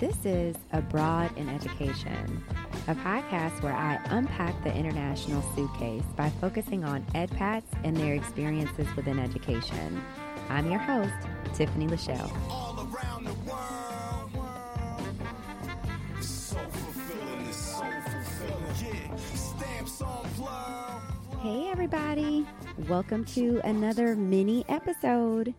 This is Abroad in Education, a podcast where I unpack the international suitcase by focusing on EdPats and their experiences within education. I'm your host, Tiffany Lachelle. Hey, everybody. Welcome to another mini episode.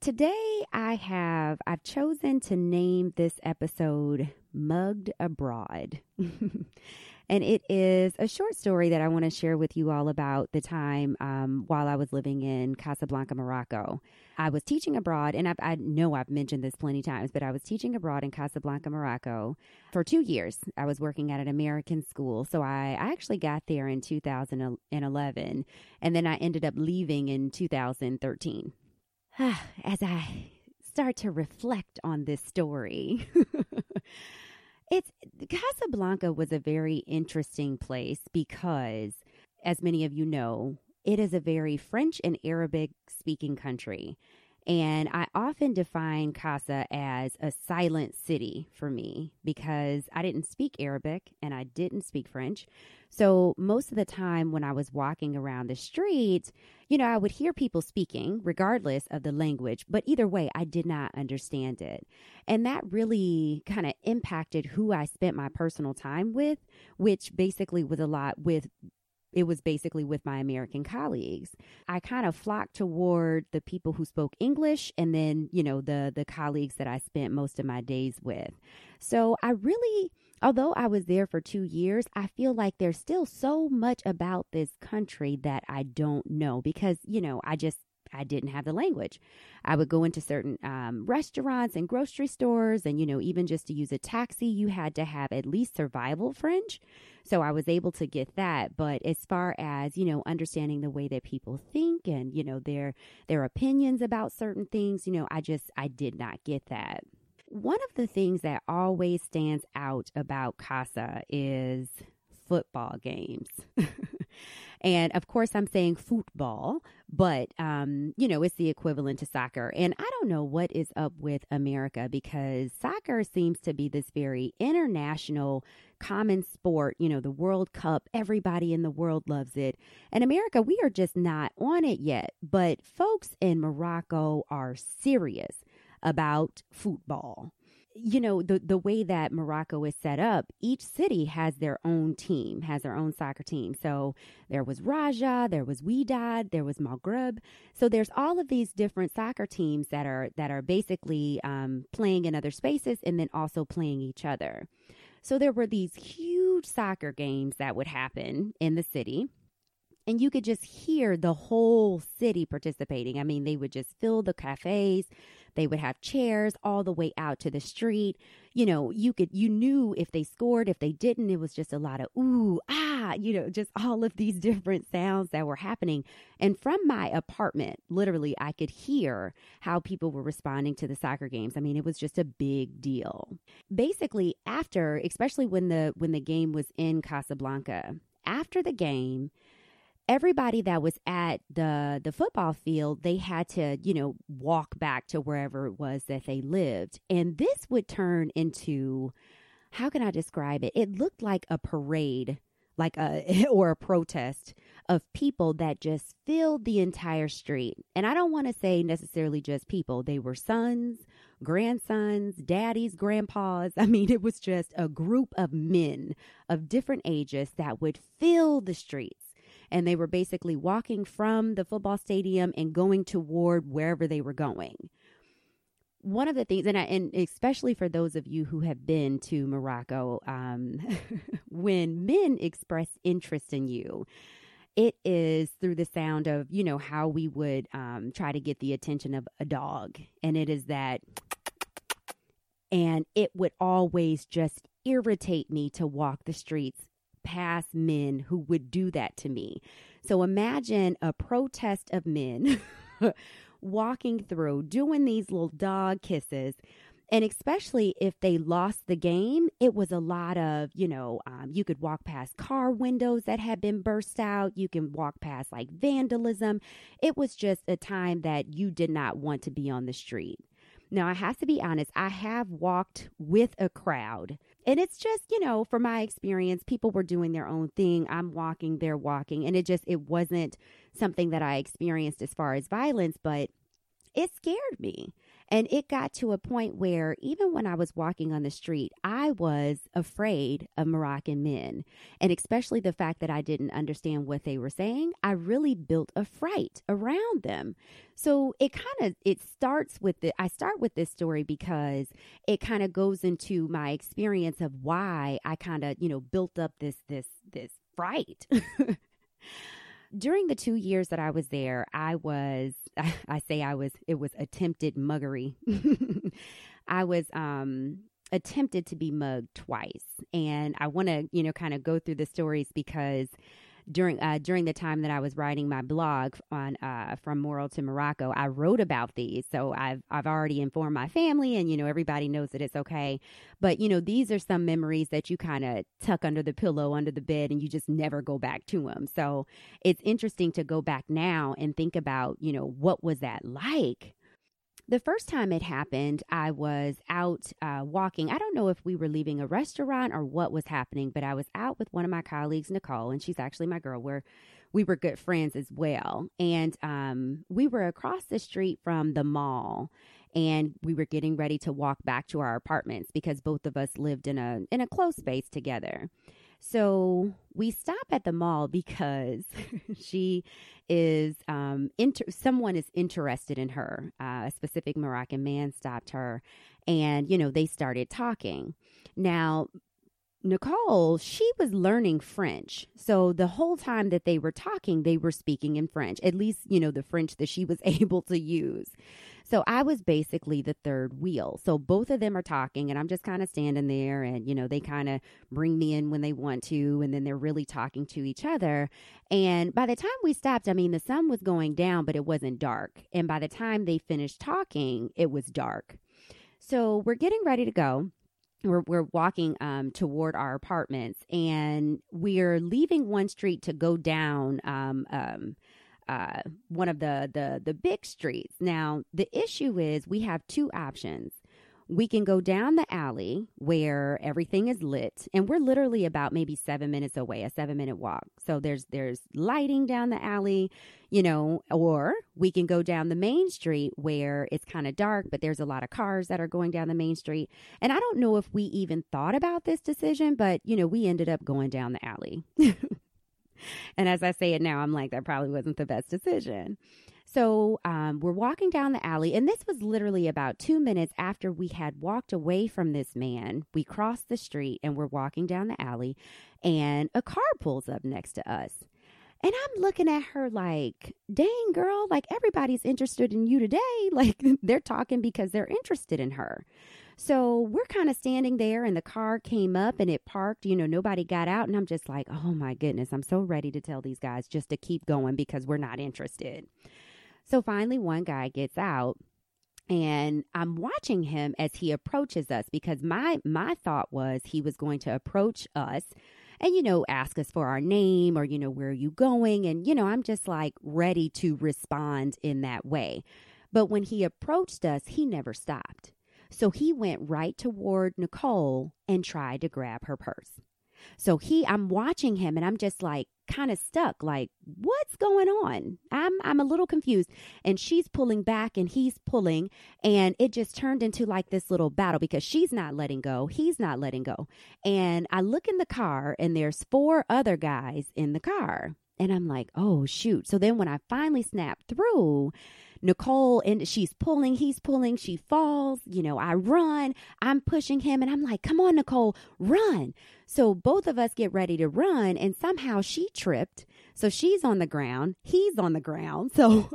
Today I have I've chosen to name this episode Mugged Abroad. and it is a short story that I want to share with you all about the time um, while I was living in Casablanca, Morocco. I was teaching abroad, and I've, I know I've mentioned this plenty times, but I was teaching abroad in Casablanca, Morocco for two years. I was working at an American school. So I, I actually got there in 2011, and then I ended up leaving in 2013. as I start to reflect on this story, it's Casablanca was a very interesting place because, as many of you know, it is a very French and Arabic speaking country. And I often define Casa as a silent city for me because I didn't speak Arabic and I didn't speak French. So most of the time when I was walking around the streets, you know, I would hear people speaking regardless of the language, but either way, I did not understand it. And that really kind of impacted who I spent my personal time with, which basically was a lot with it was basically with my American colleagues. I kind of flocked toward the people who spoke English and then, you know, the the colleagues that I spent most of my days with. So I really although I was there for 2 years, I feel like there's still so much about this country that I don't know because, you know, I just I didn't have the language. I would go into certain um, restaurants and grocery stores, and you know, even just to use a taxi, you had to have at least survival French. So I was able to get that. But as far as you know, understanding the way that people think and you know their their opinions about certain things, you know, I just I did not get that. One of the things that always stands out about Casa is football games. and of course, I'm saying football, but, um, you know, it's the equivalent to soccer. And I don't know what is up with America because soccer seems to be this very international common sport, you know, the World Cup, everybody in the world loves it. And America, we are just not on it yet. But folks in Morocco are serious about football you know the the way that Morocco is set up, each city has their own team, has their own soccer team. So there was Raja, there was Wydad, there was Maghreb. So there's all of these different soccer teams that are that are basically um, playing in other spaces and then also playing each other. So there were these huge soccer games that would happen in the city and you could just hear the whole city participating. I mean, they would just fill the cafes. They would have chairs all the way out to the street. You know, you could, you knew if they scored, if they didn't, it was just a lot of ooh, ah, you know, just all of these different sounds that were happening. And from my apartment, literally, I could hear how people were responding to the soccer games. I mean, it was just a big deal. Basically, after, especially when the, when the game was in Casablanca, after the game, everybody that was at the the football field they had to you know walk back to wherever it was that they lived. And this would turn into how can i describe it? It looked like a parade like a or a protest of people that just filled the entire street. And i don't want to say necessarily just people. They were sons grandsons daddies grandpas. I mean it was just a group of men of different ages that would fill the streets and they were basically walking from the football stadium and going toward wherever they were going. One of the things, and, I, and especially for those of you who have been to Morocco, um, when men express interest in you, it is through the sound of, you know, how we would um, try to get the attention of a dog. And it is that, and it would always just irritate me to walk the streets past men who would do that to me. So imagine a protest of men walking through, doing these little dog kisses. And especially if they lost the game, it was a lot of, you know, um, you could walk past car windows that had been burst out. You can walk past like vandalism. It was just a time that you did not want to be on the street. Now, I have to be honest, I have walked with a crowd. And it's just, you know, from my experience, people were doing their own thing. I'm walking, they're walking. And it just, it wasn't something that I experienced as far as violence, but it scared me. And it got to a point where even when I was walking on the street, I was afraid of Moroccan men. And especially the fact that I didn't understand what they were saying, I really built a fright around them. So it kind of it starts with the I start with this story because it kind of goes into my experience of why I kind of, you know, built up this this this fright. during the two years that I was there, I was, I say I was, it was attempted muggery. I was, um, attempted to be mugged twice. And I want to, you know, kind of go through the stories because during uh, during the time that I was writing my blog on uh, from Moral to Morocco, I wrote about these. So I've I've already informed my family, and you know everybody knows that it's okay. But you know these are some memories that you kind of tuck under the pillow, under the bed, and you just never go back to them. So it's interesting to go back now and think about you know what was that like the first time it happened, I was out uh, walking. I don't know if we were leaving a restaurant or what was happening, but I was out with one of my colleagues, Nicole, and she's actually my girl. We're we were good friends as well, and um, we were across the street from the mall, and we were getting ready to walk back to our apartments because both of us lived in a in a close space together. So we stop at the mall because she is um inter- someone is interested in her. Uh, a specific Moroccan man stopped her, and you know they started talking. Now Nicole, she was learning French. So the whole time that they were talking, they were speaking in French, at least, you know, the French that she was able to use. So I was basically the third wheel. So both of them are talking, and I'm just kind of standing there, and, you know, they kind of bring me in when they want to, and then they're really talking to each other. And by the time we stopped, I mean, the sun was going down, but it wasn't dark. And by the time they finished talking, it was dark. So we're getting ready to go we're, we're walking um, toward our apartments and we're leaving one street to go down um, um, uh, one of the, the the big streets. Now the issue is we have two options. We can go down the alley where everything is lit, and we're literally about maybe seven minutes away, a seven minute walk. So there's there's lighting down the alley, you know, or we can go down the main street where it's kind of dark, but there's a lot of cars that are going down the main street. And I don't know if we even thought about this decision, but you know, we ended up going down the alley. and as I say it now, I'm like, that probably wasn't the best decision. So um, we're walking down the alley, and this was literally about two minutes after we had walked away from this man. We crossed the street and we're walking down the alley, and a car pulls up next to us. And I'm looking at her like, dang, girl, like everybody's interested in you today. Like they're talking because they're interested in her. So we're kind of standing there, and the car came up and it parked. You know, nobody got out. And I'm just like, oh my goodness, I'm so ready to tell these guys just to keep going because we're not interested. So finally, one guy gets out and I'm watching him as he approaches us because my my thought was he was going to approach us and you know ask us for our name or you know where are you going and you know I'm just like ready to respond in that way. But when he approached us, he never stopped. So he went right toward Nicole and tried to grab her purse. So he, I'm watching him and I'm just like kind of stuck, like, what's going on? I'm, I'm a little confused. And she's pulling back and he's pulling. And it just turned into like this little battle because she's not letting go. He's not letting go. And I look in the car and there's four other guys in the car. And I'm like, oh, shoot. So then when I finally snap through, Nicole and she's pulling, he's pulling, she falls. You know, I run, I'm pushing him, and I'm like, come on, Nicole, run. So both of us get ready to run, and somehow she tripped. So she's on the ground, he's on the ground. So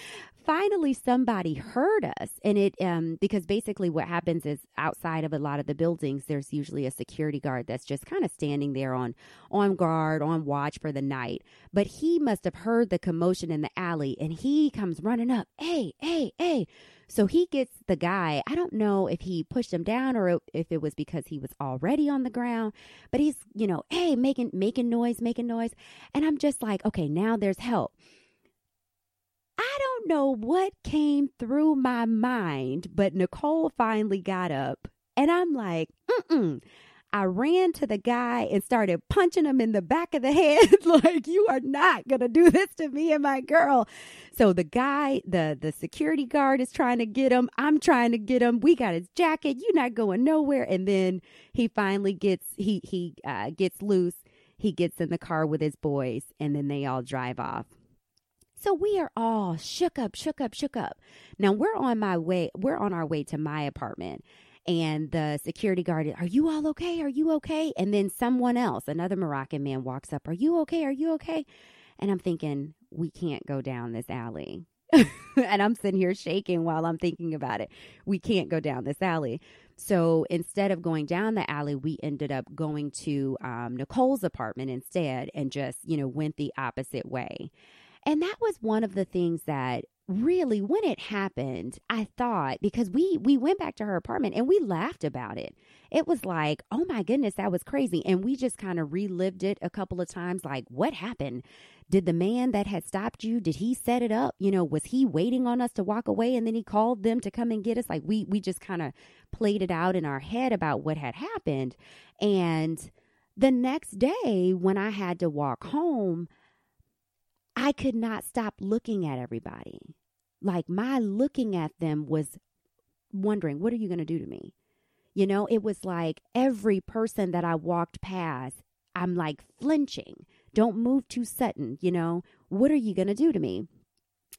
finally somebody heard us and it um because basically what happens is outside of a lot of the buildings there's usually a security guard that's just kind of standing there on on guard on watch for the night but he must have heard the commotion in the alley and he comes running up hey hey hey so he gets the guy. I don't know if he pushed him down or if it was because he was already on the ground, but he's, you know, hey, making making noise, making noise. And I'm just like, okay, now there's help know what came through my mind, but Nicole finally got up and I'm like, mm I ran to the guy and started punching him in the back of the head like you are not going to do this to me and my girl. So the guy, the the security guard is trying to get him. I'm trying to get him. We got his jacket. You're not going nowhere. And then he finally gets he he uh, gets loose. He gets in the car with his boys and then they all drive off. So we are all shook up, shook up, shook up. Now we're on my way, we're on our way to my apartment and the security guard, are you all okay? Are you okay? And then someone else, another Moroccan man walks up, are you okay? Are you okay? And I'm thinking, we can't go down this alley. and I'm sitting here shaking while I'm thinking about it. We can't go down this alley. So instead of going down the alley, we ended up going to um, Nicole's apartment instead and just, you know, went the opposite way. And that was one of the things that really when it happened i thought because we we went back to her apartment and we laughed about it. It was like oh my goodness that was crazy. And we just kind of relived it a couple of times like what happened? Did the man that had stopped you did he set it up? You know was he waiting on us to walk away and then he called them to come and get us? Like we we just kind of played it out in our head about what had happened. And the next day when i had to walk home I could not stop looking at everybody. Like my looking at them was wondering, what are you going to do to me? You know, it was like every person that I walked past, I'm like flinching. Don't move too sudden, you know? What are you going to do to me?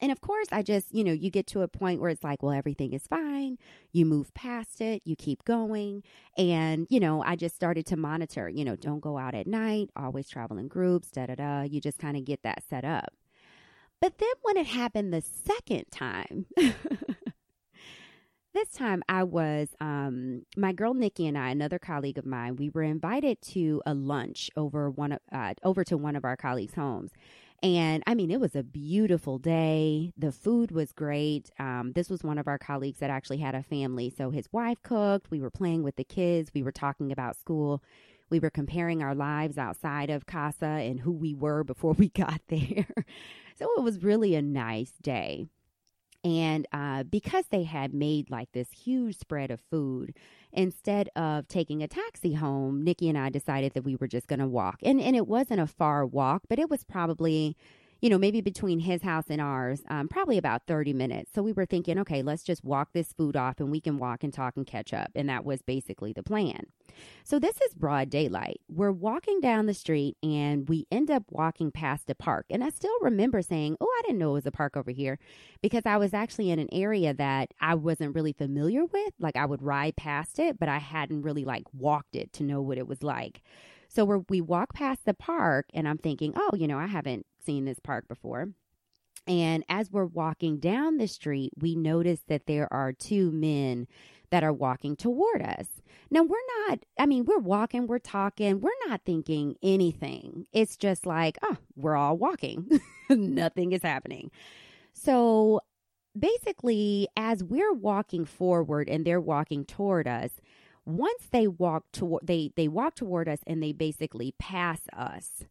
And of course, I just, you know, you get to a point where it's like, well, everything is fine. You move past it, you keep going. And, you know, I just started to monitor, you know, don't go out at night, always travel in groups, da da da. You just kind of get that set up. But then when it happened the second time, this time I was, um, my girl Nikki and I, another colleague of mine, we were invited to a lunch over one of, uh, over to one of our colleagues' homes. And I mean, it was a beautiful day. The food was great. Um, this was one of our colleagues that actually had a family. So his wife cooked. We were playing with the kids. We were talking about school. We were comparing our lives outside of CASA and who we were before we got there. so it was really a nice day. And uh, because they had made like this huge spread of food, instead of taking a taxi home, Nikki and I decided that we were just going to walk. And, and it wasn't a far walk, but it was probably you know, maybe between his house and ours, um, probably about 30 minutes. So we were thinking, okay, let's just walk this food off and we can walk and talk and catch up. And that was basically the plan. So this is broad daylight. We're walking down the street and we end up walking past a park. And I still remember saying, oh, I didn't know it was a park over here because I was actually in an area that I wasn't really familiar with. Like I would ride past it, but I hadn't really like walked it to know what it was like. So we we walk past the park and I'm thinking, oh, you know, I haven't seen this park before. And as we're walking down the street, we notice that there are two men that are walking toward us. Now, we're not, I mean, we're walking, we're talking, we're not thinking anything. It's just like, oh, we're all walking, nothing is happening. So basically, as we're walking forward and they're walking toward us, once they walk toward they they walk toward us and they basically pass us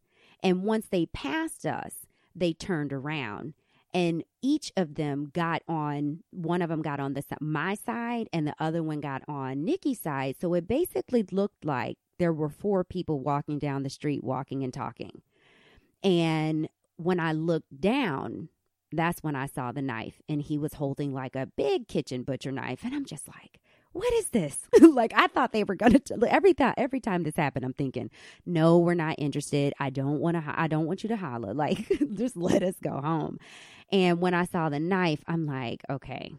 and once they passed us, they turned around. And each of them got on one of them got on the my side and the other one got on Nikki's side. So it basically looked like there were four people walking down the street walking and talking. And when I looked down that's when I saw the knife. And he was holding like a big kitchen butcher knife. And I'm just like what is this? like I thought they were gonna t- every time every time this happened, I'm thinking, no, we're not interested. I don't want to. I don't want you to holler. Like just let us go home. And when I saw the knife, I'm like, okay.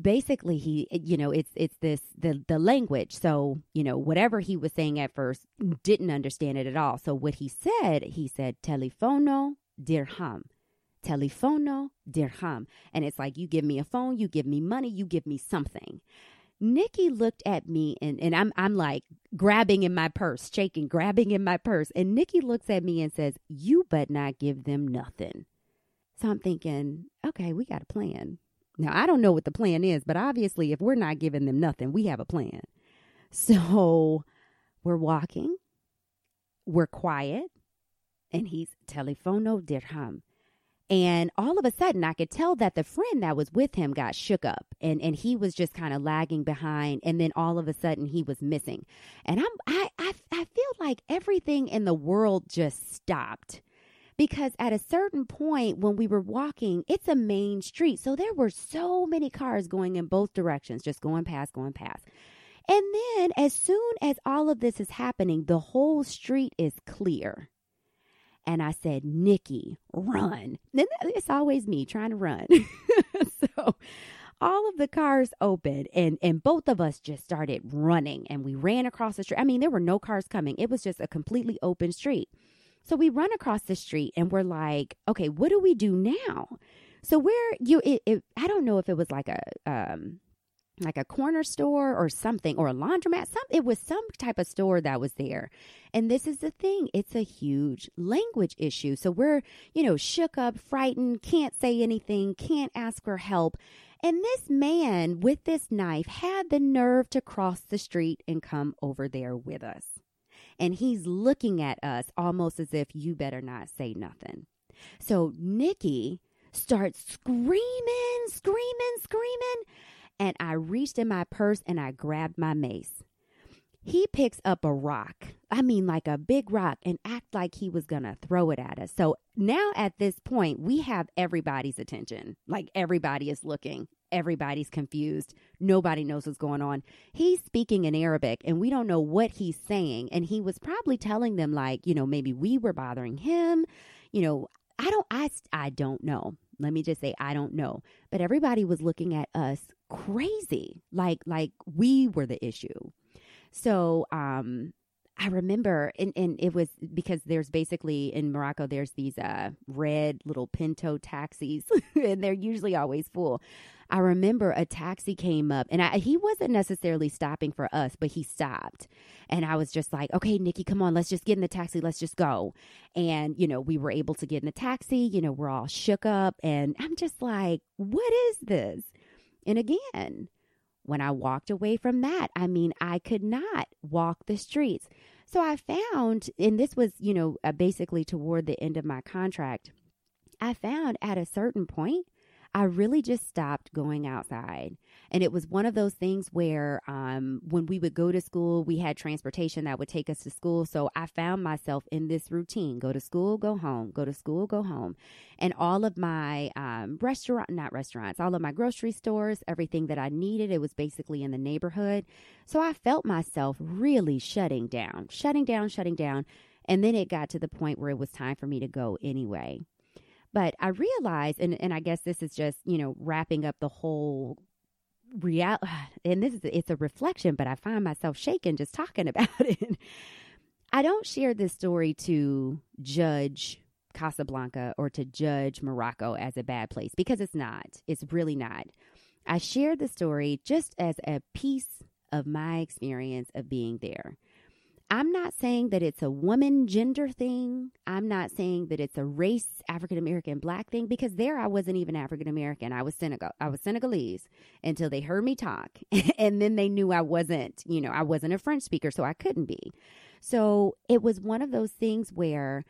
Basically, he, you know, it's it's this the the language. So you know, whatever he was saying at first, didn't understand it at all. So what he said, he said, telefono dirham telefono dirham. And it's like, you give me a phone, you give me money, you give me something. Nikki looked at me and, and I'm I'm like grabbing in my purse, shaking, grabbing in my purse. And Nikki looks at me and says, You but not give them nothing. So I'm thinking, okay, we got a plan. Now I don't know what the plan is, but obviously if we're not giving them nothing, we have a plan. So we're walking, we're quiet, and he's telefono dirham. And all of a sudden, I could tell that the friend that was with him got shook up and, and he was just kind of lagging behind. And then all of a sudden, he was missing. And I'm, I, I, I feel like everything in the world just stopped because at a certain point when we were walking, it's a main street. So there were so many cars going in both directions, just going past, going past. And then as soon as all of this is happening, the whole street is clear. And I said, Nikki, run. Then it's always me trying to run. so all of the cars opened and and both of us just started running and we ran across the street. I mean, there were no cars coming. It was just a completely open street. So we run across the street and we're like, okay, what do we do now? So where you it, it I don't know if it was like a um like a corner store or something or a laundromat some it was some type of store that was there. And this is the thing it's a huge language issue. So we're you know shook up frightened can't say anything can't ask for help. And this man with this knife had the nerve to cross the street and come over there with us. And he's looking at us almost as if you better not say nothing. So nikki starts screaming screaming screaming and I reached in my purse and I grabbed my mace. He picks up a rock, I mean, like a big rock, and act like he was to throw it at us. So now at this point, we have everybody's attention. Like everybody is looking, everybody's confused. Nobody knows what's going on. He's speaking in Arabic and we don't know what he's saying. And he was probably telling them, like, you know, maybe we were bothering him. You know, I don't, I, I don't know. Let me just say, I don't know. But everybody was looking at us crazy, like like we were the issue. So um, I remember, and, and it was because there's basically in Morocco, there's these uh, red little petit taxis, and they're usually always full. I remember a taxi came up, and I, he wasn't necessarily stopping for us, but he stopped. And I was just like, okay, Nikki, come on, let's just get in the taxi, let's just go. And, you know, we were able to get in the taxi, you know, we're all shook up, and I'm just like, what is this? And again, when I walked away from that, I mean, I could not walk the streets. So I found, and this was, you know, uh, basically toward the end of my contract, I found at a certain point I really just stopped going outside. And it was one of those things where um, when we would go to school, we had transportation that would take us to school. So I found myself in this routine go to school, go home, go to school, go home. And all of my um, restaurant, not restaurants, all of my grocery stores, everything that I needed, it was basically in the neighborhood. So I felt myself really shutting down, shutting down, shutting down. And then it got to the point where it was time for me to go anyway. But I realize, and, and I guess this is just, you know, wrapping up the whole real and this is it's a reflection but i find myself shaking just talking about it. I don't share this story to judge casablanca or to judge morocco as a bad place because it's not. It's really not. I share the story just as a piece of my experience of being there I'm not saying that it's a woman gender thing. I'm not saying that it's a race African American black thing because there I wasn't even African American. I was Senegal I was Senegalese until they heard me talk and then they knew I wasn't, you know, I wasn't a French speaker so I couldn't be. So it was one of those things where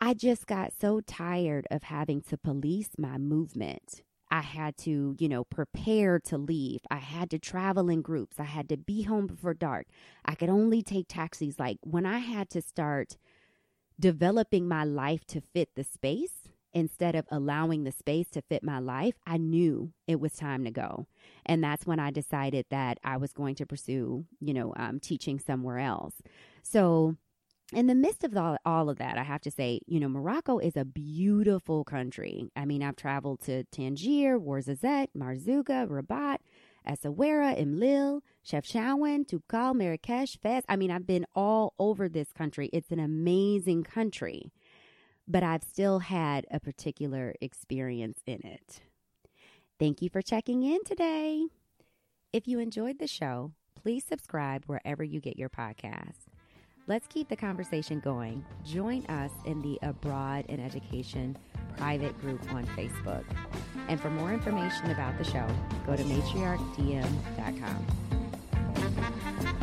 I just got so tired of having to police my movement I had to, you know, prepare to leave. I had to travel in groups. I had to be home before dark. I could only take taxis. Like when I had to start developing my life to fit the space instead of allowing the space to fit my life, I knew it was time to go. And that's when I decided that I was going to pursue, you know, um, teaching somewhere else. So, in the midst of all, all of that, I have to say, you know, Morocco is a beautiful country. I mean, I've traveled to Tangier, Ouarzazate, Marzouga, Rabat, Essaouira, Imlil, Chefchaouen, Toubkal, Marrakesh, Fez. I mean, I've been all over this country. It's an amazing country, but I've still had a particular experience in it. Thank you for checking in today. If you enjoyed the show, please subscribe wherever you get your podcasts. Let's keep the conversation going. Join us in the Abroad in Education private group on Facebook. And for more information about the show, go to matriarchdm.com.